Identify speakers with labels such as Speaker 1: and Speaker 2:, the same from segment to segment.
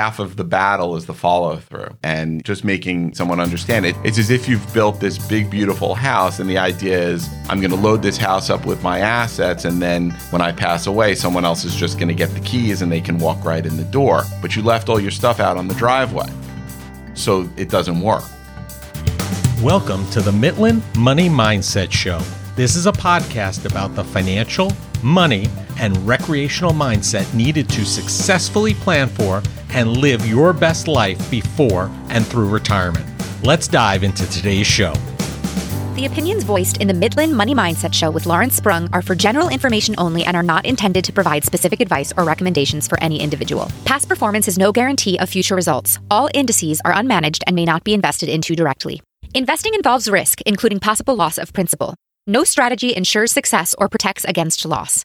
Speaker 1: half of the battle is the follow through and just making someone understand it. It's as if you've built this big, beautiful house, and the idea is I'm going to load this house up with my assets, and then when I pass away, someone else is just going to get the keys and they can walk right in the door. But you left all your stuff out on the driveway. So it doesn't work.
Speaker 2: Welcome to the Mitlin Money Mindset Show. This is a podcast about the financial, money, and recreational mindset needed to successfully plan for and live your best life before and through retirement. Let's dive into today's show.
Speaker 3: The opinions voiced in the Mitlin Money Mindset Show with Lawrence Sprung are for general information only and are not intended to provide specific advice or recommendations for any individual. Past performance is no guarantee of future results. All indices are unmanaged and may not be invested into directly. Investing involves risk, including possible loss of principal. No strategy ensures success or protects against loss.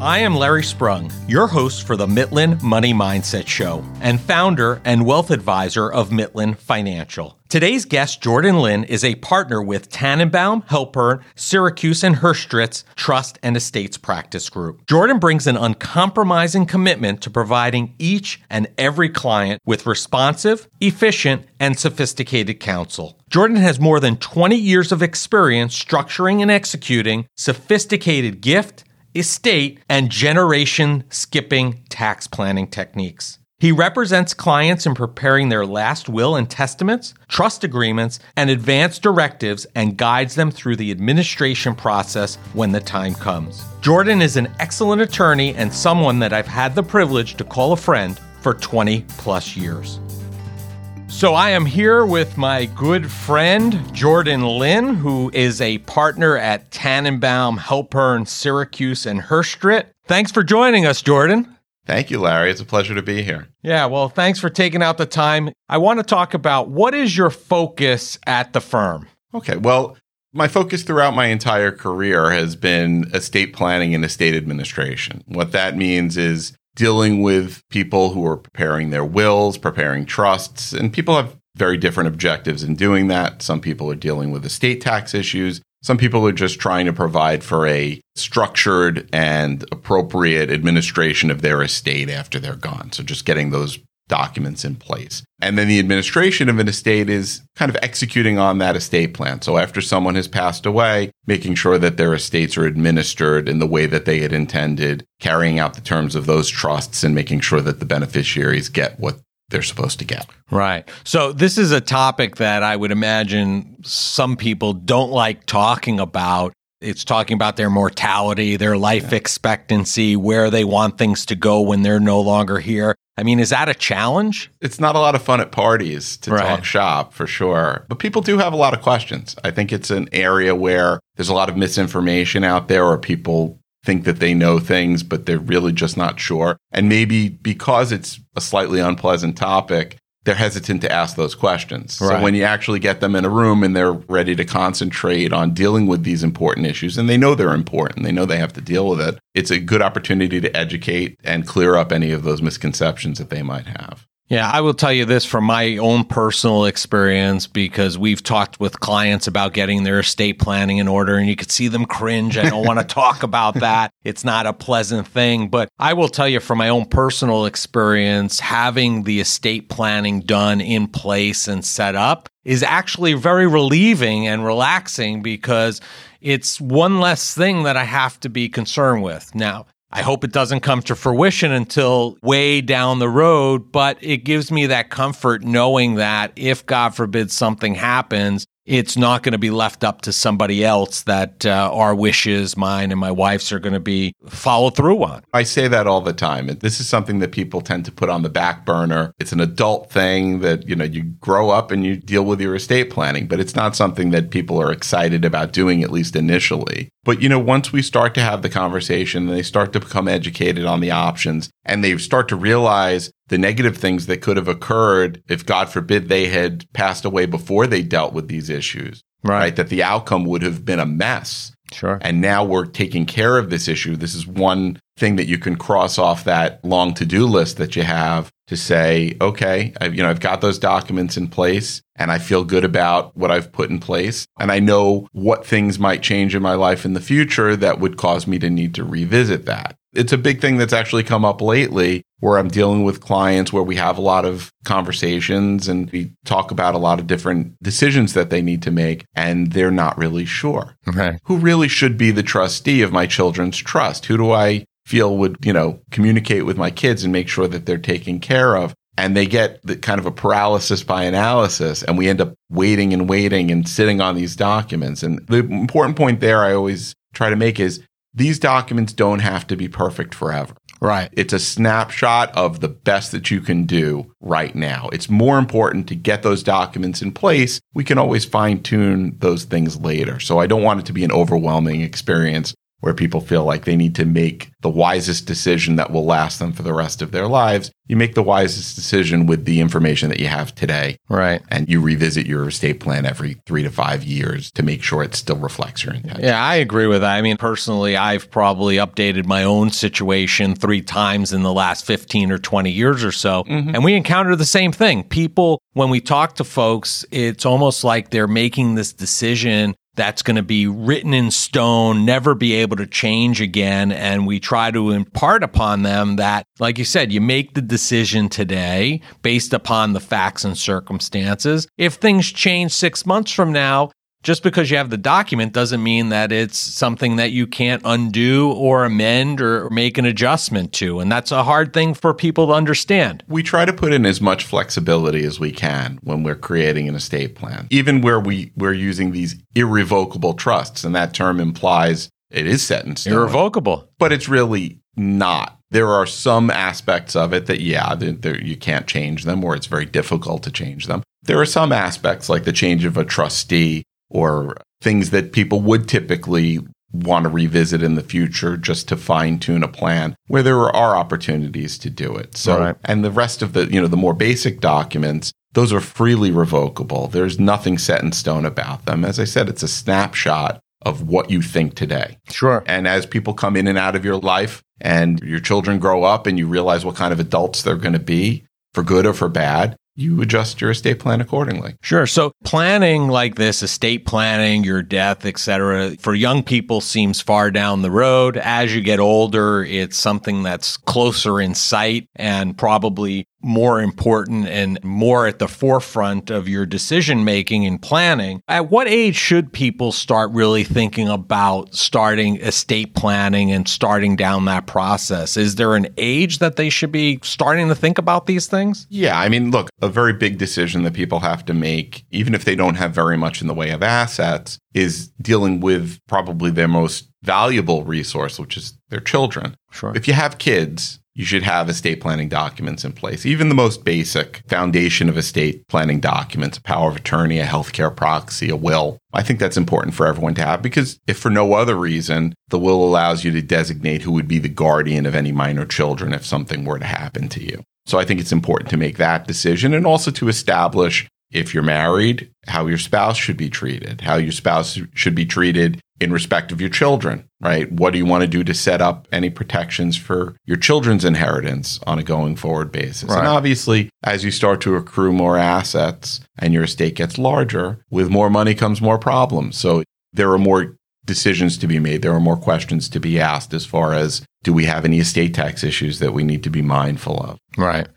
Speaker 2: I am Larry Sprung, your host for the Mitlin Money Mindset Show and founder and wealth advisor of Mitlin Financial. Today's guest, Jordan Lynn, is a partner with Tannenbaum, Helpern, Syracuse, and Hirschtritt Trust and Estates Practice Group. Jordan brings an uncompromising commitment to providing each and every client with responsive, efficient, and sophisticated counsel. Jordan has more than 20 years of experience structuring and executing sophisticated gift, estate, and generation skipping tax planning techniques. He represents clients in preparing their last will and testaments, trust agreements, and advance directives and guides them through the administration process when the time comes. Jordan is an excellent attorney and someone that I've had the privilege to call a friend for 20 plus years. So I am here with my good friend Jordan Lynn, who is a partner at Tannenbaum, Helpern, Syracuse, and Hirschtritt. Thanks for joining us, Jordan.
Speaker 1: Thank you, Larry. It's a pleasure to be here.
Speaker 2: Yeah, well, thanks for taking out the time. I want to talk about what is your focus at the firm?
Speaker 1: Okay, well, my focus throughout my entire career has been estate planning and estate administration. What that means is dealing with people who are preparing their wills, preparing trusts, and people have very different objectives in doing that. Some people are dealing with estate tax issues. Some people are just trying to provide for a structured and appropriate administration of their estate after they're gone. So just getting those documents in place. And then the administration of an estate is kind of executing on that estate plan. So after someone has passed away, making sure that their estates are administered in the way that they had intended, carrying out the terms of those trusts and making sure that the beneficiaries get what they're supposed to get.
Speaker 2: Right. So this is a topic that I would imagine some people don't like talking about. It's talking about their mortality, their life expectancy, where they want things to go when they're no longer here. I mean, is that a challenge?
Speaker 1: It's not a lot of fun at parties to
Speaker 2: Right.
Speaker 1: talk shop for sure, but people do have a lot of questions. I think it's an area where there's a lot of misinformation out there, or people think that they know things, but they're really just not sure. And maybe because it's a slightly unpleasant topic, they're hesitant to ask those questions.
Speaker 2: Right.
Speaker 1: So when you actually get them in a room and they're ready to concentrate on dealing with these important issues, and they know they're important, they know they have to deal with it, it's a good opportunity to educate and clear up any of those misconceptions that they might have.
Speaker 2: Yeah, I will tell you this from my own personal experience because we've talked with clients about getting their estate planning in order and you could see them cringe. I don't want to talk about that. It's not a pleasant thing, but I will tell you from my own personal experience, having the estate planning done in place and set up is actually very relieving and relaxing because it's one less thing that I have to be concerned with. Now, I hope it doesn't come to fruition until way down the road, but it gives me that comfort knowing that if, God forbid, something happens, it's not going to be left up to somebody else that uh, our wishes, mine and my wife's, are going to be followed through on.
Speaker 1: I say that all the time. This is something that people tend to put on the back burner. It's an adult thing that, you know, you grow up and you deal with your estate planning, but it's not something that people are excited about doing, at least initially. But, you know, once we start to have the conversation and they start to become educated on the options and they start to realize the negative things that could have occurred if, God forbid, they had passed away before they dealt with these issues,
Speaker 2: Right.
Speaker 1: That the outcome would have been a mess.
Speaker 2: Sure.
Speaker 1: And now we're taking care of this issue. This is one thing that you can cross off that long to do list that you have to say, okay, I've, you know, I've got those documents in place and I feel good about what I've put in place. And I know what things might change in my life in the future that would cause me to need to revisit that. It's a big thing that's actually come up lately where I'm dealing with clients where we have a lot of conversations and we talk about a lot of different decisions that they need to make and they're not really sure.
Speaker 2: Okay.
Speaker 1: Who really should be the trustee of my children's trust? Who do I feel would, you know, communicate with my kids and make sure that they're taken care of? And they get the kind of a paralysis by analysis and we end up waiting and waiting and sitting on these documents. And the important point there I always try to make is these documents don't have to be perfect forever.
Speaker 2: Right.
Speaker 1: It's a snapshot of the best that you can do right now. It's more important to get those documents in place. We can always fine tune those things later. So I don't want it to be an overwhelming experience where people feel like they need to make the wisest decision that will last them for the rest of their lives. You make the wisest decision with the information that you have today.
Speaker 2: Right.
Speaker 1: And you revisit your estate plan every three to five years to make sure it still reflects your intent.
Speaker 2: Yeah, I agree with that. I mean, personally, I've probably updated my own situation three times in the last 15 or 20 years or so. Mm-hmm. And we encounter the same thing. People, when we talk to folks, it's almost like they're making this decision that's going to be written in stone, never be able to change again. And we try to impart upon them that, like you said, you make the decision today based upon the facts and circumstances. If things change six months from now, just because you have the document doesn't mean that it's something that you can't undo or amend or make an adjustment to. And that's a hard thing for people to understand.
Speaker 1: We try to put in as much flexibility as we can when we're creating an estate plan, even where we, we're using these irrevocable trusts. And that term implies it is set in stone.
Speaker 2: Irrevocable.
Speaker 1: but it's really not. There are some aspects of it that, yeah, there, there- you can't change them or it's very difficult to change them. There are some aspects like the change of a trustee or things that people would typically want to revisit in the future just to fine tune a plan where there are opportunities to do it. So,
Speaker 2: Right.
Speaker 1: and the rest of the, you know, the more basic documents, those are freely revocable. There's nothing set in stone about them. As I said, it's a snapshot of what you think today.
Speaker 2: Sure.
Speaker 1: And as people come in and out of your life and your children grow up and you realize what kind of adults they're going to be, for good or for bad, you adjust your estate plan accordingly.
Speaker 2: Sure. So planning like this, estate planning, your death, etc., for young people seems far down the road. As you get older, it's something that's closer in sight and probably more important and more at the forefront of your decision making and planning. At what age should people start really thinking about starting estate planning and starting down that process? Is there an age that they should be starting to think about these things?
Speaker 1: Yeah, I mean, look, a very big decision that people have to make, even if they don't have very much in the way of assets, is dealing with probably their most valuable resource, which is their children.
Speaker 2: Sure.
Speaker 1: If you have kids, you should have estate planning documents in place. Even the most basic foundation of estate planning documents, a power of attorney, a healthcare proxy, a will. I think that's important for everyone to have because if for no other reason, the will allows you to designate who would be the guardian of any minor children if something were to happen to you. So I think it's important to make that decision and also to establish if you're married, how your spouse should be treated, how your spouse should be treated in respect of your children, right? What do you want to do to set up any protections for your children's inheritance on a going forward basis?
Speaker 2: Right.
Speaker 1: And obviously, as you start to accrue more assets and your estate gets larger, with more money comes more problems. So there are more decisions to be made. There are more questions to be asked as far as do we have any estate tax issues that we need to be mindful of?
Speaker 2: Right.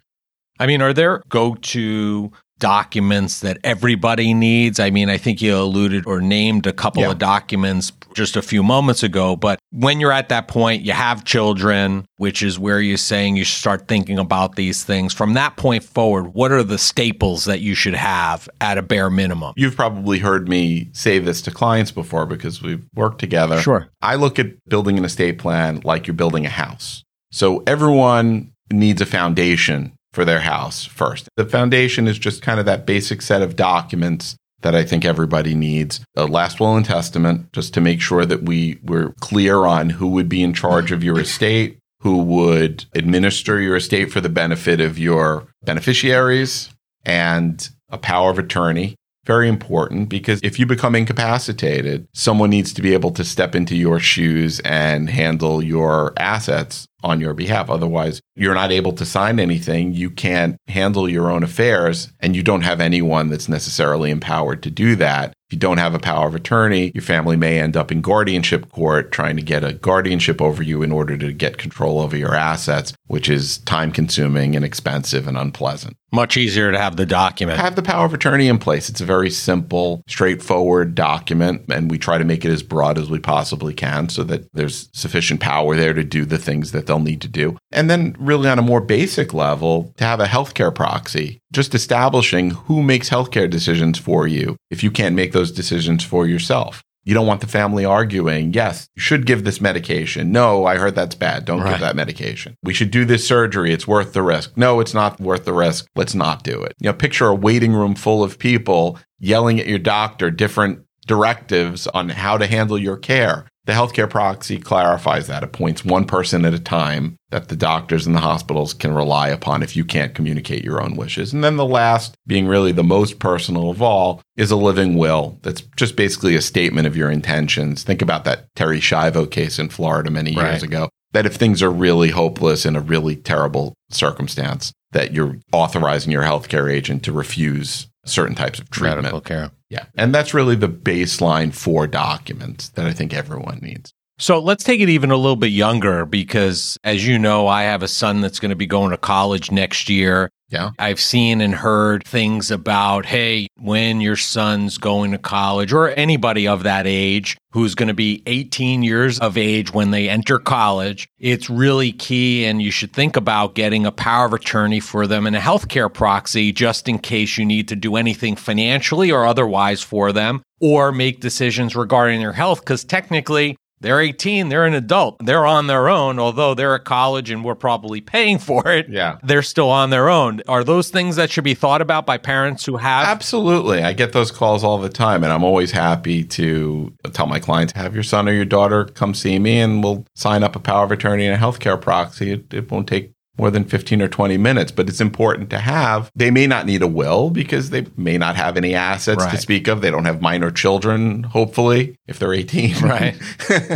Speaker 2: I mean, are there go to documents that everybody needs? I mean, I think you alluded or named a couple
Speaker 1: Yeah.
Speaker 2: of documents just a few moments ago, but when you're at that point, you have children, which is where you're saying you should start thinking about these things. From that point forward, what are the staples that you should have at a bare minimum?
Speaker 1: You've probably heard me say this to clients before because we've worked together.
Speaker 2: Sure.
Speaker 1: I look at building an estate plan like you're building a house. So everyone needs a foundation for their house first. The foundation is just kind of that basic set of documents that I think everybody needs. A last will and testament, just to make sure that we we're clear on who would be in charge of your estate, who would administer your estate for the benefit of your beneficiaries, and a power of attorney. Very important because if you become incapacitated, someone needs to be able to step into your shoes and handle your assets on your behalf. Otherwise, you're not able to sign anything. You can't handle your own affairs, and you don't have anyone that's necessarily empowered to do that. If you don't have a power of attorney, your family may end up in guardianship court trying to get a guardianship over you in order to get control over your assets, which is time consuming and expensive and unpleasant.
Speaker 2: Much easier to have the document.
Speaker 1: Have the power of attorney in place. It's a very simple, straightforward document, and we try to make it as broad as we possibly can so that there's sufficient power there to do the things that they'll need to do. And then, really, on a more basic level, to have a healthcare proxy, just establishing who makes healthcare decisions for you if you can't make those decisions for yourself. You don't want the family arguing, yes, you should give this medication. No, I heard that's bad. Don't
Speaker 2: Right.
Speaker 1: give that medication. We should do this surgery. It's worth the risk. No, it's not worth the risk. Let's not do it. You know, picture a waiting room full of people yelling at your doctor different directives on how to handle your care. The healthcare proxy clarifies that. It points one person at a time that the doctors and the hospitals can rely upon if you can't communicate your own wishes. And then the last, being really the most personal of all, is a living will. That's just basically a statement of your intentions. Think about that Terri Schiavo case in Florida many years
Speaker 2: Right.
Speaker 1: ago. That if things are really hopeless in a really terrible circumstance, that you're authorizing your healthcare agent to refuse certain types of treatment.
Speaker 2: Medical care.
Speaker 1: Yeah. And that's really the baseline for documents that I think everyone needs.
Speaker 2: So let's take it even a little bit younger because, as you know, I have a son that's going to be going to college next year.
Speaker 1: Yeah.
Speaker 2: I've seen and heard things about, hey, when your son's going to college or anybody of that age who's going to be 18 years of age when they enter college, it's really key. And you should think about getting a power of attorney for them and a healthcare proxy just in case you need to do anything financially or otherwise for them or make decisions regarding their health. Because technically, they're 18, they're an adult, they're on their own, although they're at college and we're probably paying for it.
Speaker 1: Yeah.
Speaker 2: They're still on their own. Are those things that should be thought about by parents who have?
Speaker 1: Absolutely. I get those calls all the time, and I'm always happy to tell my clients have your son or your daughter come see me, and we'll sign up a power of attorney and a healthcare proxy. It, it won't take more than 15 or 20 minutes, but it's important to have. They may not need a will because they may not have any assets to speak of. They don't have minor children, hopefully, if they're 18.
Speaker 2: Right.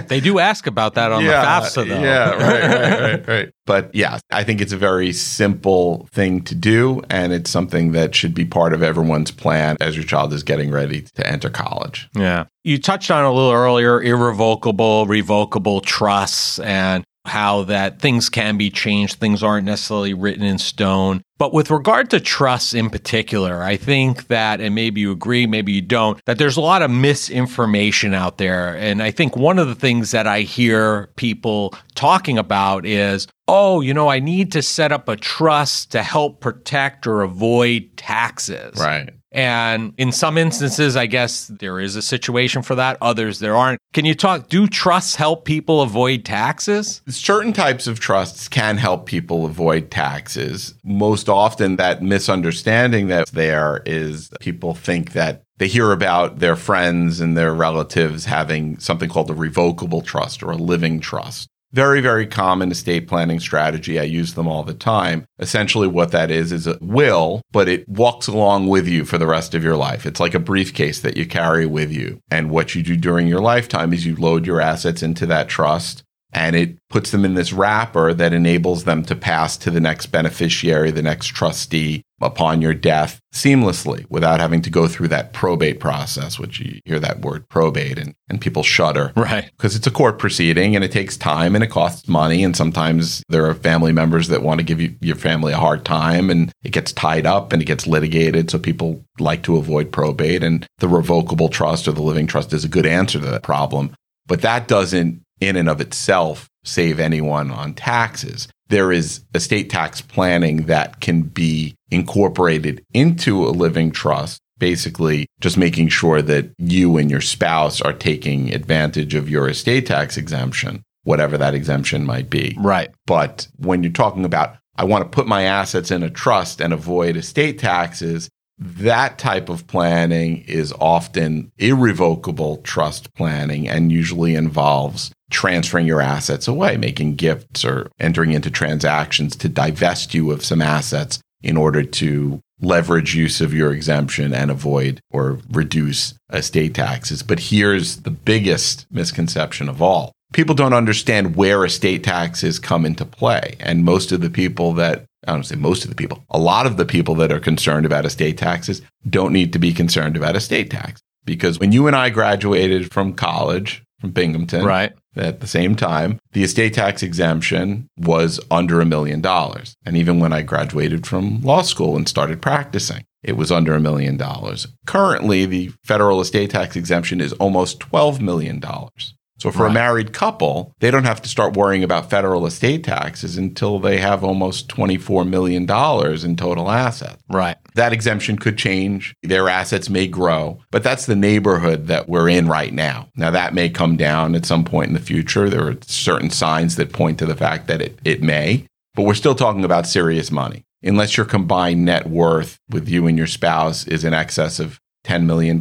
Speaker 2: they do ask about that on the FAFSA, though.
Speaker 1: Yeah, right, right, right, right. But yeah, I think it's a very simple thing to do, and it's something that should be part of everyone's plan as your child is getting ready to enter college.
Speaker 2: Yeah. You touched on a little earlier irrevocable, revocable trusts and how that things can be changed. Things aren't necessarily written in stone. But with regard to trusts in particular, I think that, and maybe you agree, maybe you don't, that there's a lot of misinformation out there. And I think one of the things that I hear people talking about is, oh, you know, I need to set up a trust to help protect or avoid taxes.
Speaker 1: Right.
Speaker 2: And in some instances, I guess there is a situation for that. Others, there aren't. Can you talk? Do trusts help people avoid taxes?
Speaker 1: Certain types of trusts can help people avoid taxes. Most often, that misunderstanding that's there is people think that they hear about their friends and their relatives having something called a revocable trust or a living trust. Very, very common estate planning strategy. I use them all the time. Essentially, what that is is a will, but it walks along with you for the rest of your life. It's like a briefcase that you carry with you. And what you do during your lifetime is you load your assets into that trust and it puts them in this wrapper that enables them to pass to the next beneficiary, the next trustee upon your death seamlessly without having to go through that probate process, which you hear that word probate and, and people shudder
Speaker 2: Right.
Speaker 1: because it's a court proceeding and it takes time and it costs money. And sometimes there are family members that want to give you, your family a hard time and it gets tied up and it gets litigated. So people like to avoid probate. And the revocable trust or the living trust is a good answer to that problem. But that doesn't, in and of itself, save anyone on taxes. There is estate tax planning that can be incorporated into a living trust basically just making sure that you and your spouse are taking advantage of your estate tax exemption, whatever that exemption might be.
Speaker 2: Right.
Speaker 1: But when you're talking about, I want to put my assets in a trust and avoid estate taxes, that type of planning is often irrevocable trust planning and usually involves transferring your assets away, making gifts or entering into transactions to divest you of some assets in order to leverage use of your exemption and avoid or reduce estate taxes. But here's the biggest misconception of all people don't understand where estate taxes come into play. And most of the people that I don't say most of the people, a lot of the people that are concerned about estate taxes don't need to be concerned about estate tax. Because when you and I graduated from college, from Binghamton,
Speaker 2: Right.
Speaker 1: at the same time, the estate tax exemption was under a million dollars. And even when I graduated from law school and started practicing, it was under a million dollars. Currently, the federal estate tax exemption is almost $12 million. So for a married couple, they don't have to start worrying about federal estate taxes until they have almost $24 million in total assets.
Speaker 2: Right.
Speaker 1: That exemption could change. Their assets may grow, but that's the neighborhood that we're in right now. Now, that may come down at some point in the future. There are certain signs that point to the fact that it, it may, but we're still talking about serious money. Unless your combined net worth with you and your spouse is in excess of $10 million,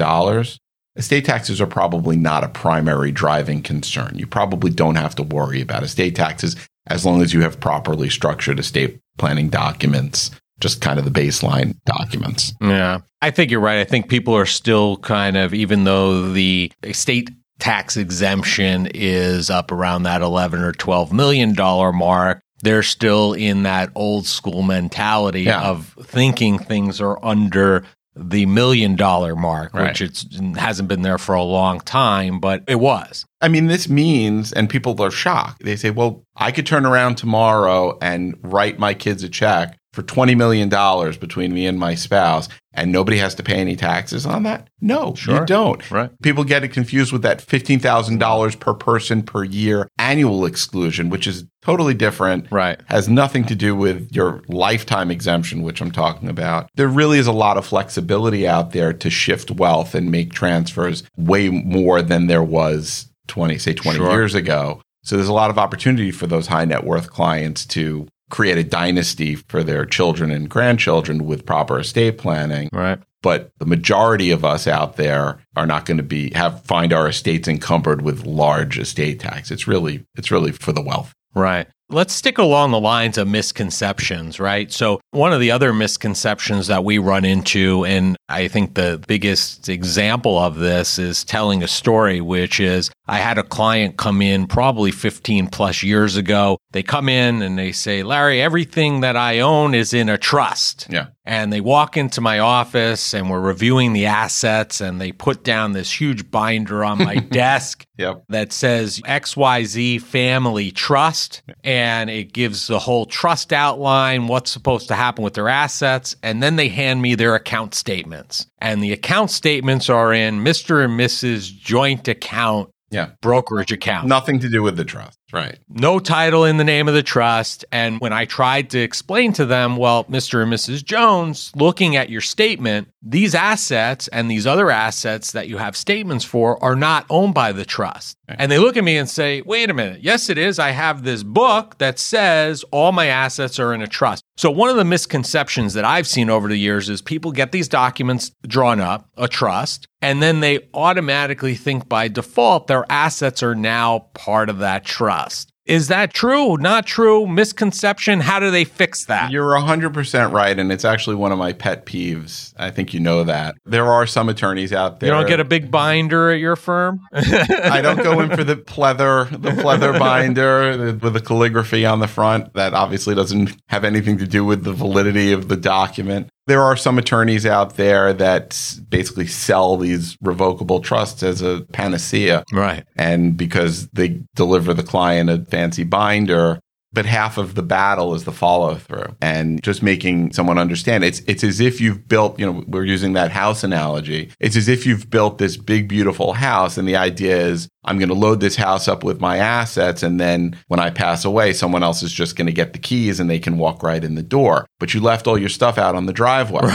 Speaker 1: estate taxes are probably not a primary driving concern. You probably don't have to worry about estate taxes as long as you have properly structured estate planning documents, just kind of the baseline documents.
Speaker 2: Yeah. I think you're right. I think people are still kind of, even though the estate tax exemption is up around that 11 or 12 million dollar mark, they're still in that old school mentality
Speaker 1: Yeah.
Speaker 2: of thinking things are under the million dollar mark,
Speaker 1: Right.
Speaker 2: which it's, hasn't been there for a long time, but it was.
Speaker 1: I mean, this means, and people are shocked. They say, well, I could turn around tomorrow and write my kids a check for $20 million between me and my spouse, and nobody has to pay any taxes on that? No,
Speaker 2: Sure.
Speaker 1: you don't.
Speaker 2: Right.
Speaker 1: People get it confused with that $15,000 per person per year annual exclusion, which is totally different.
Speaker 2: Right.
Speaker 1: Has nothing to do with your lifetime exemption, which I'm talking about. There really is a lot of flexibility out there to shift wealth and make transfers way more than there was 20, say 20
Speaker 2: Sure.
Speaker 1: years ago. So there's a lot of opportunity for those high net worth clients to create a dynasty for their children and grandchildren with proper estate planning
Speaker 2: Right.
Speaker 1: but the majority of us out there are not going to be have find our estates encumbered with large estate tax. It's really it's really for the wealth.
Speaker 2: Right. Let's stick along the lines of misconceptions, right? So, one of the other misconceptions that we run into, and I think the biggest example of this is telling a story, which is I had a client come in probably 15 plus years ago. They come in and they say, Larry, everything that I own is in a trust.
Speaker 1: Yeah.
Speaker 2: And they walk into my office and we're reviewing the assets and they put down this huge binder on my desk
Speaker 1: Yep.
Speaker 2: that says XYZ Family Trust and it gives the whole trust outline, what's supposed to happen with their assets, and then they hand me their account statements. And the account statements are in Mr. and Mrs. joint account,
Speaker 1: Yeah.
Speaker 2: brokerage account.
Speaker 1: Nothing to do with the trust. Right.
Speaker 2: No title in the name of the trust. And when I tried to explain to them, well, Mr. and Mrs. Jones, looking at your statement, these assets and these other assets that you have statements for are not owned by the trust. And they look at me and say, wait a minute. Yes, it is. I have this book that says all my assets are in a trust. So, one of the misconceptions that I've seen over the years is people get these documents drawn up, a trust, and then they automatically think by default their assets are now part of that trust. Is that true? Not true? Misconception? How do they fix that?
Speaker 1: You're 100% right. And it's actually one of my pet peeves. I think you know that. There are some attorneys out there.
Speaker 2: You don't get a big binder at your firm?
Speaker 1: I don't go in for the pleather, the pleather binder with the calligraphy on the front. That obviously doesn't have anything to do with the validity of the document. There are some attorneys out there that basically sell these revocable trusts as a panacea.
Speaker 2: right.
Speaker 1: And because they deliver the client a fancy binder, but half of the battle is the follow through and just making someone understand. It's it's as if you've built you know we're using that house analogy. It's as if you've built this big beautiful house and the idea is i'm going to load this house up with my assets and then when i pass away someone else is just going to get the keys and they can walk right in the door. But you left all your stuff out on the driveway.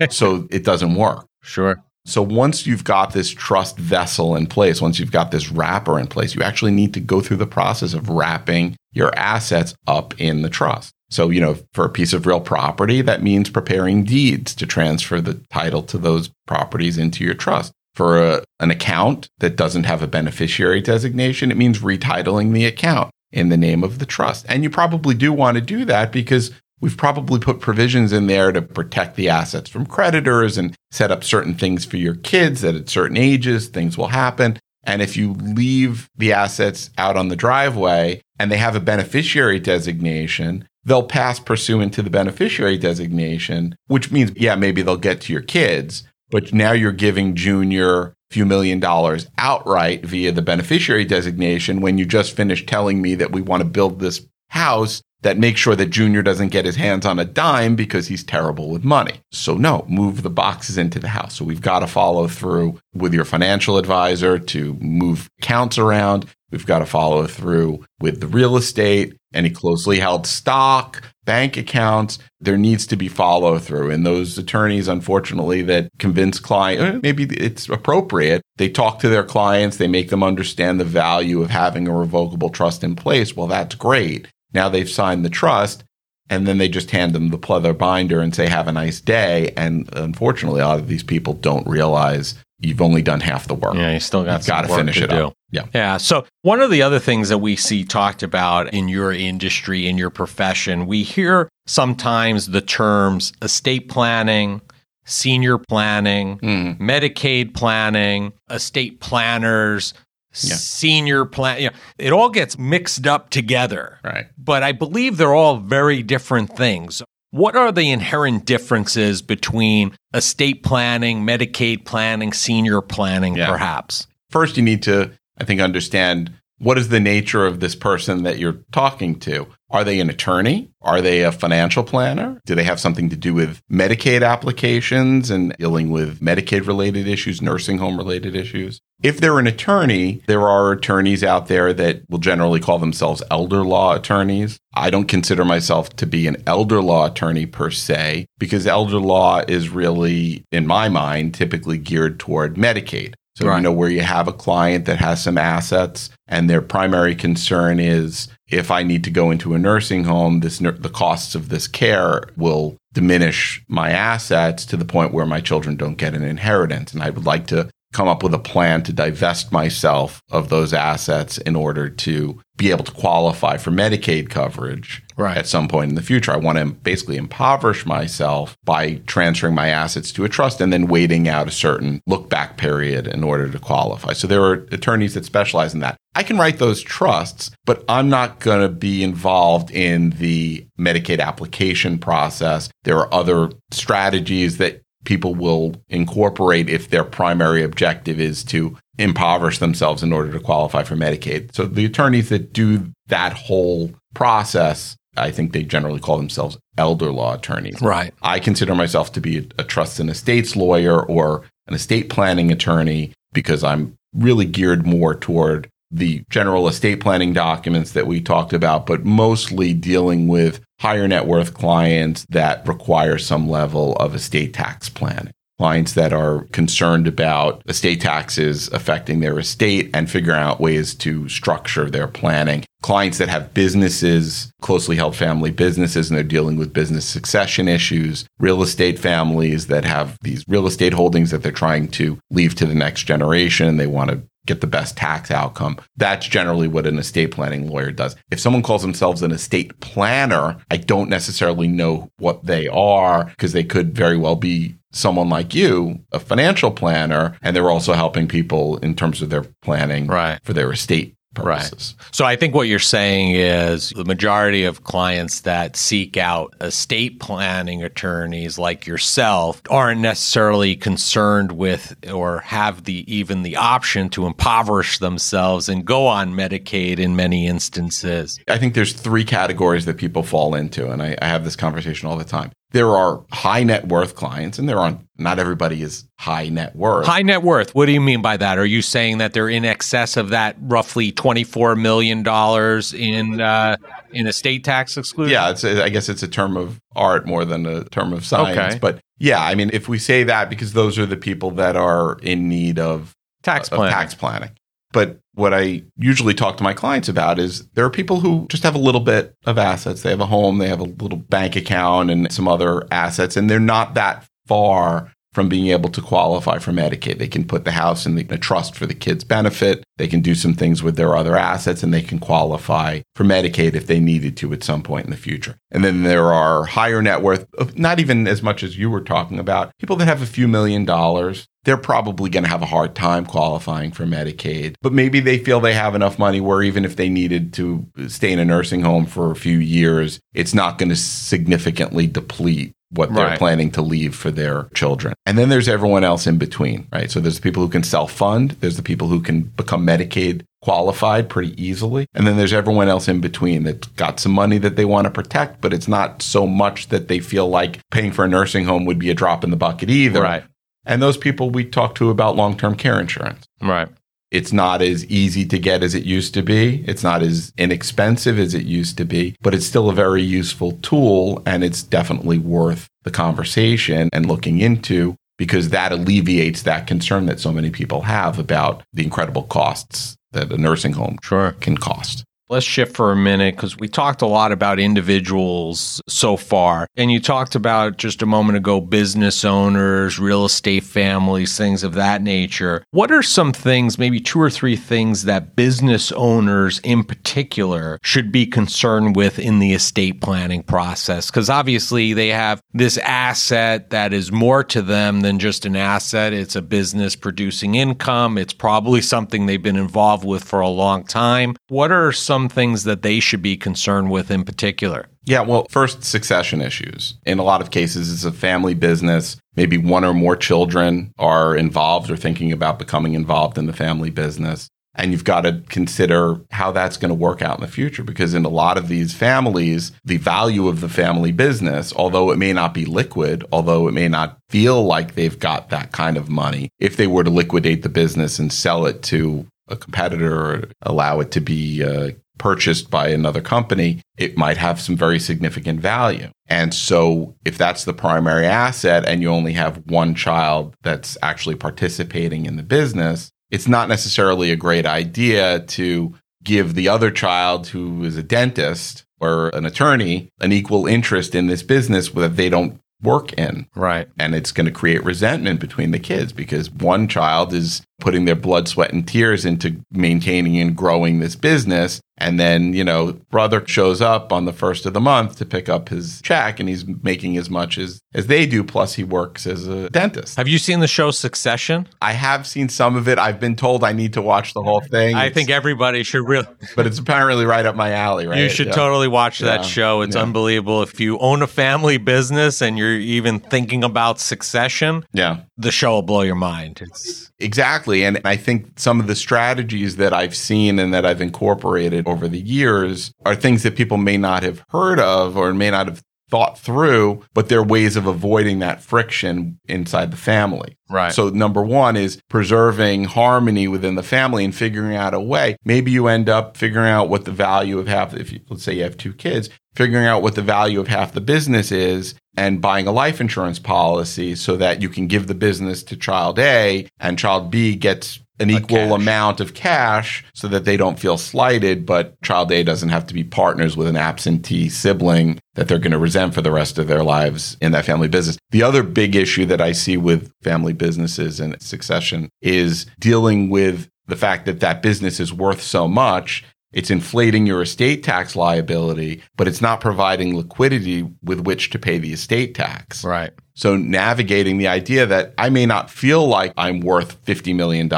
Speaker 2: Right.
Speaker 1: so it doesn't work.
Speaker 2: Sure.
Speaker 1: So once you've got this trust vessel in place, once you've got this wrapper in place, you actually need to go through the process of wrapping your assets up in the trust. So, you know, for a piece of real property, that means preparing deeds to transfer the title to those properties into your trust. For a, an account that doesn't have a beneficiary designation, it means retitling the account in the name of the trust. And you probably do want to do that because We've probably put provisions in there to protect the assets from creditors and set up certain things for your kids that at certain ages things will happen. And if you leave the assets out on the driveway and they have a beneficiary designation, they'll pass pursuant to the beneficiary designation, which means, yeah, maybe they'll get to your kids, but now you're giving Junior a few million dollars outright via the beneficiary designation when you just finished telling me that we want to build this house that makes sure that Junior doesn't get his hands on a dime because he's terrible with money. So, no, move the boxes into the house. So, we've got to follow through with your financial advisor to move accounts around. We've got to follow through with the real estate, any closely held stock, bank accounts. There needs to be follow through. And those attorneys, unfortunately, that convince client, eh, maybe it's appropriate. They talk to their clients. They make them understand the value of having a revocable trust in place. Well, that's great. Now they've signed the trust and then they just hand them the pleather binder and say, have a nice day. And unfortunately, a lot of these people don't realize you've only done half the work.
Speaker 2: Yeah, you still got
Speaker 1: got to finish
Speaker 2: to
Speaker 1: it
Speaker 2: do.
Speaker 1: up. Yeah.
Speaker 2: Yeah. So, one of the other things that we see talked about in your industry, in your profession, we hear sometimes the terms estate planning, senior planning,
Speaker 1: Mm.
Speaker 2: Medicaid planning, estate planners,
Speaker 1: Yeah.
Speaker 2: senior plan. You know, it all gets mixed up together.
Speaker 1: Right.
Speaker 2: But I believe they're all very different things. What are the inherent differences between estate planning, Medicaid planning, senior planning,
Speaker 1: Yeah.
Speaker 2: perhaps?
Speaker 1: First, you need to, I think, understand what is the nature of this person that you're talking to. Are they an attorney? Are they a financial planner? Do they have something to do with Medicaid applications and dealing with Medicaid related issues, nursing home related issues? If they're an attorney, there are attorneys out there that will generally call themselves elder law attorneys. I don't consider myself to be an elder law attorney per se, because elder law is really, in my mind, typically geared toward Medicaid. So,
Speaker 2: Right.
Speaker 1: you know, where you have a client that has some assets and their primary concern is if I need to go into a nursing home, this the costs of this care will diminish my assets to the point where my children don't get an inheritance. And I would like to come up with a plan to divest myself of those assets in order to be able to qualify for Medicaid coverage
Speaker 2: Right.
Speaker 1: at some point in the future. I want to basically impoverish myself by transferring my assets to a trust and then waiting out a certain look back period in order to qualify. So there are attorneys that specialize in that. I can write those trusts, but I'm not going to be involved in the Medicaid application process. There are other strategies that people will incorporate if their primary objective is to impoverish themselves in order to qualify for Medicaid. So the attorneys that do that whole process, I think they generally call themselves elder law attorneys.
Speaker 2: Right.
Speaker 1: I consider myself to be a, a trust and estates lawyer or an estate planning attorney because I'm really geared more toward the general estate planning documents that we talked about, but mostly dealing with higher net worth clients that require some level of estate tax planning. Clients that are concerned about estate taxes affecting their estate and figuring out ways to structure their planning. Clients that have businesses, closely held family businesses, and they're dealing with business succession issues. Real estate families that have these real estate holdings that they're trying to leave to the next generation. And they want to get the best tax outcome. That's generally what an estate planning lawyer does. If someone calls themselves an estate planner, I don't necessarily know what they are because they could very well be someone like you, a financial planner, and they're also helping people in terms of their planning
Speaker 2: Right.
Speaker 1: for their estate purposes.
Speaker 2: So I think what you're saying is the majority of clients that seek out estate planning attorneys like yourself aren't necessarily concerned with or have the even the option to impoverish themselves and go on Medicaid in many instances.
Speaker 1: I think there's three categories that people fall into, and I, I have this conversation all the time. There are high net worth clients, and there aren't. Not everybody is high net worth.
Speaker 2: High net worth. What do you mean by that? Are you saying that they're in excess of that roughly twenty four million dollars in uh, in estate tax exclusion?
Speaker 1: Yeah, it's a, I guess it's a term of art more than a term of science.
Speaker 2: Okay.
Speaker 1: But yeah, I mean, if we say that because those are the people that are in need of
Speaker 2: tax
Speaker 1: of tax planning. But what I usually talk to my clients about is there are people who just have a little bit of assets. They have a home, they have a little bank account and some other assets, and they're not that far from being able to qualify for Medicaid. They can put the house in the, trust for the kids' benefit. They can do some things with their other assets and they can qualify for Medicaid if they needed to at some point in the future. And then there are higher net worth, not even as much as you were talking about, people that have a few million dollars. They're probably going to have a hard time qualifying for Medicaid, but maybe they feel they have enough money where even if they needed to stay in a nursing home for a few years, it's not going to significantly deplete what they're
Speaker 2: Right.
Speaker 1: planning to leave for their children. And then there's everyone else in between, right? So there's the people who can self fund, there's the people who can become Medicaid qualified pretty easily. And then there's everyone else in between that's got some money that they want to protect, but it's not so much that they feel like paying for a nursing home would be a drop in the bucket either.
Speaker 2: Right.
Speaker 1: And those people we talk to about long term care insurance.
Speaker 2: Right.
Speaker 1: It's not as easy to get as it used to be. It's not as inexpensive as it used to be, but it's still a very useful tool and it's definitely worth the conversation and looking into because that alleviates that concern that so many people have about the incredible costs that a nursing home
Speaker 2: Sure.
Speaker 1: can cost.
Speaker 2: Let's shift for a minute because we talked a lot about individuals so far. And you talked about just a moment ago business owners, real estate families, things of that nature. What are some things, maybe two or three things that business owners in particular should be concerned with in the estate planning process? Because obviously they have this asset that is more to them than just an asset. It's a business producing income. It's probably something they've been involved with for a long time. What are some things that they should be concerned with in particular?
Speaker 1: Yeah, well, first, succession issues. In a lot of cases, it's a family business. Maybe one or more children are involved or thinking about becoming involved in the family business. And you've got to consider how that's going to work out in the future because in a lot of these families, the value of the family business, although it may not be liquid, although it may not feel like they've got that kind of money, if they were to liquidate the business and sell it to a competitor or allow it to be uh, purchased by another company, it might have some very significant value. And so, if that's the primary asset and you only have one child that's actually participating in the business, it's not necessarily a great idea to give the other child who is a dentist or an attorney an equal interest in this business that they don't work in
Speaker 2: Right.
Speaker 1: and it's going to create resentment between the kids because one child is putting their blood sweat and tears into maintaining and growing this business and then you know brother shows up on the first of the month to pick up his check and he's making as much as as they do plus he works as a dentist
Speaker 2: Have you seen the show Succession?
Speaker 1: i have seen some of it i've been told i need to watch the whole thing
Speaker 2: I
Speaker 1: It's-
Speaker 2: think everybody should really.
Speaker 1: but it's apparently right up my alley right
Speaker 2: You should
Speaker 1: Yeah.
Speaker 2: totally watch that show. It's
Speaker 1: Yeah.
Speaker 2: unbelievable. If you own a family business and you're even thinking about succession,
Speaker 1: yeah
Speaker 2: the show will blow your mind. It's
Speaker 1: Exactly. And I think some of the strategies that I've seen and that I've incorporated over the years are things that people may not have heard of or may not have thought through, but they're ways of avoiding that friction inside the family.
Speaker 2: right.
Speaker 1: So number one is preserving harmony within the family and figuring out a way. Maybe you end up figuring out what the value of half, if you, let's say you have two kids, figuring out what the value of half the business is and buying a life insurance policy so that you can give the business to child A and child B gets an equal amount of cash so that they don't feel slighted, but child A doesn't have to be partners with an absentee sibling that they're going to resent for the rest of their lives in that family business. The other big issue that I see with family businesses and succession is dealing with the fact that that business is worth so much. It's inflating your estate tax liability, but it's not providing liquidity with which to pay the estate tax.
Speaker 2: right.
Speaker 1: So navigating the idea that I may not feel like I'm worth $50 million,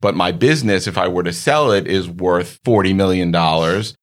Speaker 1: but my business, if I were to sell it, is worth $40 million.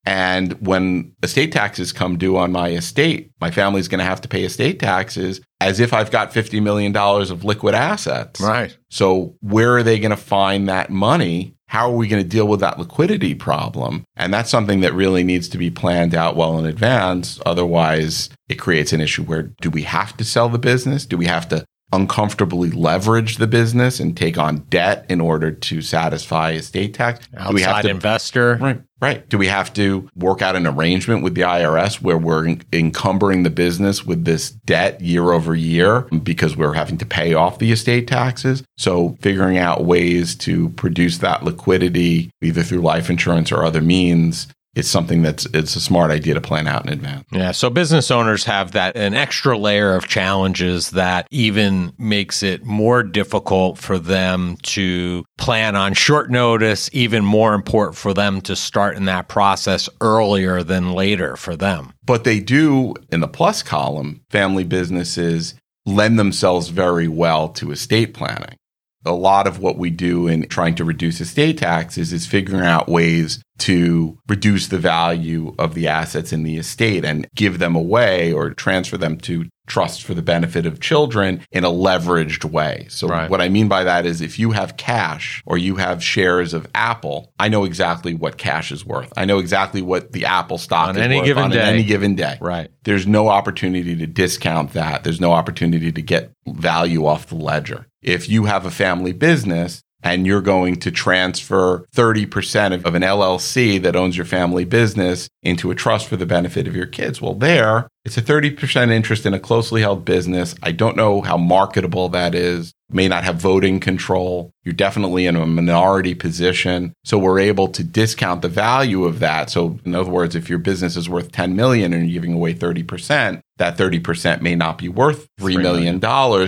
Speaker 1: And when estate taxes come due on my estate, my family's going to have to pay estate taxes as if I've got $50 million of liquid assets.
Speaker 2: Right.
Speaker 1: So where are they going to find that money? How are we going to deal with that liquidity problem? And that's something that really needs to be planned out well in advance. Otherwise, it creates an issue where do we have to sell the business? Do we have to uncomfortably leverage the business and take on debt in order to satisfy estate tax? do we have
Speaker 2: Outside
Speaker 1: to
Speaker 2: investor.
Speaker 1: Right, right. Do we have to work out an arrangement with the IRS where we're encumbering the business with this debt year over year because we're having to pay off the estate taxes? So, figuring out ways to produce that liquidity either through life insurance or other means it's something that's it's a smart idea to plan out in advance.
Speaker 2: Yeah. So business owners have that an extra layer of challenges that even makes it more difficult for them to plan on short notice, even more important for them to start in that process earlier than later for them.
Speaker 1: But they do in the plus column, family businesses lend themselves very well to estate planning a lot of what we do in trying to reduce estate taxes is figuring out ways to reduce the value of the assets in the estate and give them away or transfer them to trust for the benefit of children in a leveraged way. So right. what I mean by that is if you have cash or you have shares of Apple, I know exactly what cash is worth. I know exactly what the Apple stock
Speaker 2: on
Speaker 1: is
Speaker 2: any
Speaker 1: worth
Speaker 2: given
Speaker 1: on
Speaker 2: day.
Speaker 1: any given day.
Speaker 2: Right.
Speaker 1: There's no opportunity to discount that. There's no opportunity to get value off the ledger. If you have a family business, and you're going to transfer 30% of an LLC that owns your family business into a trust for the benefit of your kids. Well, there, it's a 30% interest in a closely held business. I don't know how marketable that is. May not have voting control. You're definitely in a minority position. So we're able to discount the value of that. So in other words, if your business is worth 10 million and you're giving away 30%, that 30% may not be worth $3 million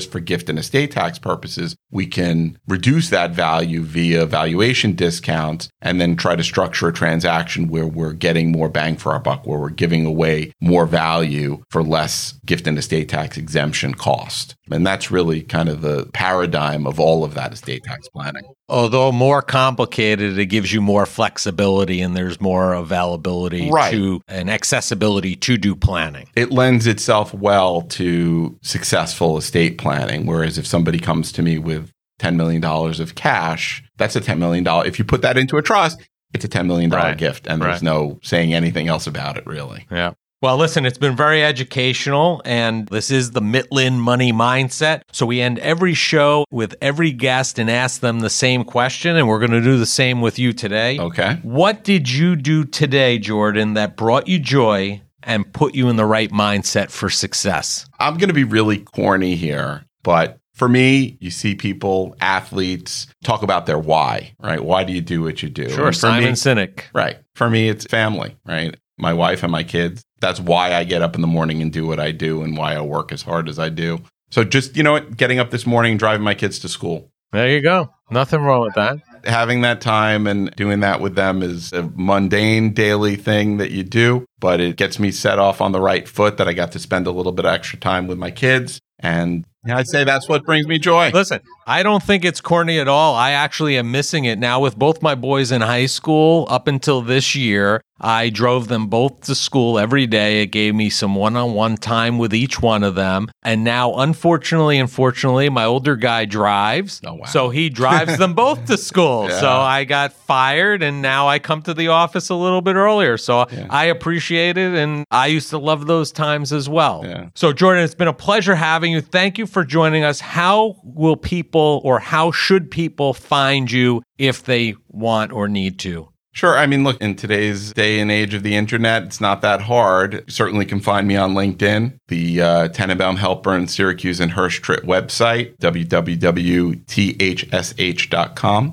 Speaker 1: for gift and estate tax purposes. We can reduce that value via valuation discounts and then try to structure a transaction where we're getting more bang for our buck, where we're giving away more value for less gift and estate tax exemption cost. And that's really kind of the paradigm of all of that estate tax planning.
Speaker 2: Although more complicated, it gives you more flexibility and there's more availability right. to and accessibility to do planning.
Speaker 1: It lends itself well to successful estate planning. Whereas if somebody comes to me with $10 million of cash, that's a $10 million. If you put that into a trust, it's a $10 million right. gift. And there's right. no saying anything else about it, really.
Speaker 2: Yeah. Well, listen, it's been very educational, and this is the Mitlin Money Mindset. So we end every show with every guest and ask them the same question, and we're going to do the same with you today.
Speaker 1: Okay.
Speaker 2: What did you do today, Jordan, that brought you joy and put you in the right mindset for success?
Speaker 1: I'm going to be really corny here, but for me, you see people, athletes, talk about their why, right? Why do you do what you do?
Speaker 2: Sure, Simon
Speaker 1: me,
Speaker 2: Sinek.
Speaker 1: Right. For me, it's family, right? My wife and my kids. That's why I get up in the morning and do what I do and why I work as hard as I do. So just, you know what, getting up this morning, driving my kids to school.
Speaker 2: There you go. Nothing wrong with that.
Speaker 1: Having that time and doing that with them is a mundane daily thing that you do, but it gets me set off on the right foot that I got to spend a little bit of extra time with my kids. And I'd say that's what brings me joy.
Speaker 2: Listen, I don't think it's corny at all. I actually am missing it now with both my boys in high school up until this year. I drove them both to school every day. It gave me some one on one time with each one of them. And now, unfortunately, unfortunately, my older guy drives. Oh, wow. So he drives them both to school. Yeah. So I got fired and now I come to the office a little bit earlier. So yeah. I appreciate it. And I used to love those times as well. Yeah. So, Jordan, it's been a pleasure having you. Thank you for joining us. How will people or how should people find you if they want or need to?
Speaker 1: Sure. I mean, look, in today's day and age of the internet, it's not that hard. You certainly can find me on LinkedIn, the uh, Tannenbaum, Helpern, Syracuse, and Hirschtritt website, www.thsh.com.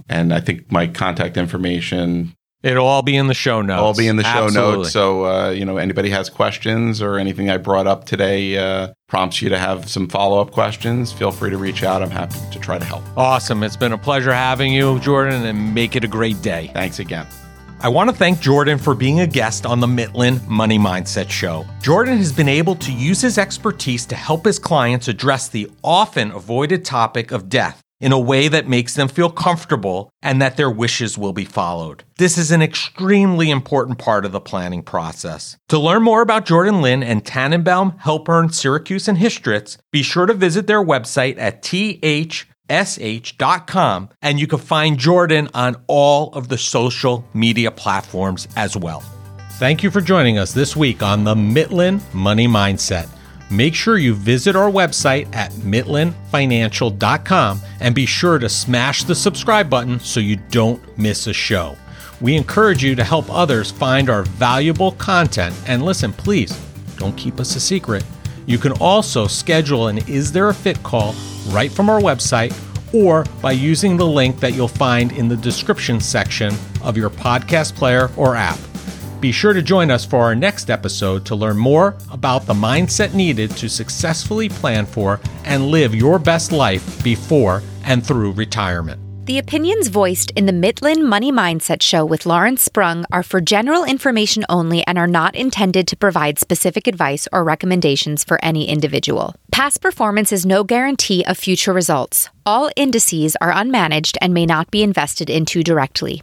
Speaker 1: And I think my contact information
Speaker 2: It'll all be in the show notes.
Speaker 1: All be in the show Absolutely. notes. So, uh, you know, anybody has questions or anything I brought up today uh, prompts you to have some follow up questions, feel free to reach out. I'm happy to try to help.
Speaker 2: Awesome. It's been a pleasure having you, Jordan, and make it a great day.
Speaker 1: Thanks again.
Speaker 2: I want to thank Jordan for being a guest on the Mitlin Money Mindset Show. Jordan has been able to use his expertise to help his clients address the often avoided topic of death in a way that makes them feel comfortable and that their wishes will be followed. This is an extremely important part of the planning process. To learn more about Jordan Lynn and Tannenbaum, Helpern, Syracuse, and Hirschtritt, be sure to visit their website at th sh.com, and you can find Jordan on all of the social media platforms as well. Thank you for joining us this week on the Mitlin Money Mindset. Make sure you visit our website at mitlinfinancial.com and be sure to smash the subscribe button so you don't miss a show. We encourage you to help others find our valuable content. And listen, please don't keep us a secret. You can also schedule an Is There a Fit call right from our website or by using the link that you'll find in the description section of your podcast player or app. Be sure to join us for our next episode to learn more about the mindset needed to successfully plan for and live your best life before and through retirement.
Speaker 3: The opinions voiced in the Mitlin Money Mindset Show with Lawrence Sprung are for general information only and are not intended to provide specific advice or recommendations for any individual. Past performance is no guarantee of future results. All indices are unmanaged and may not be invested into directly.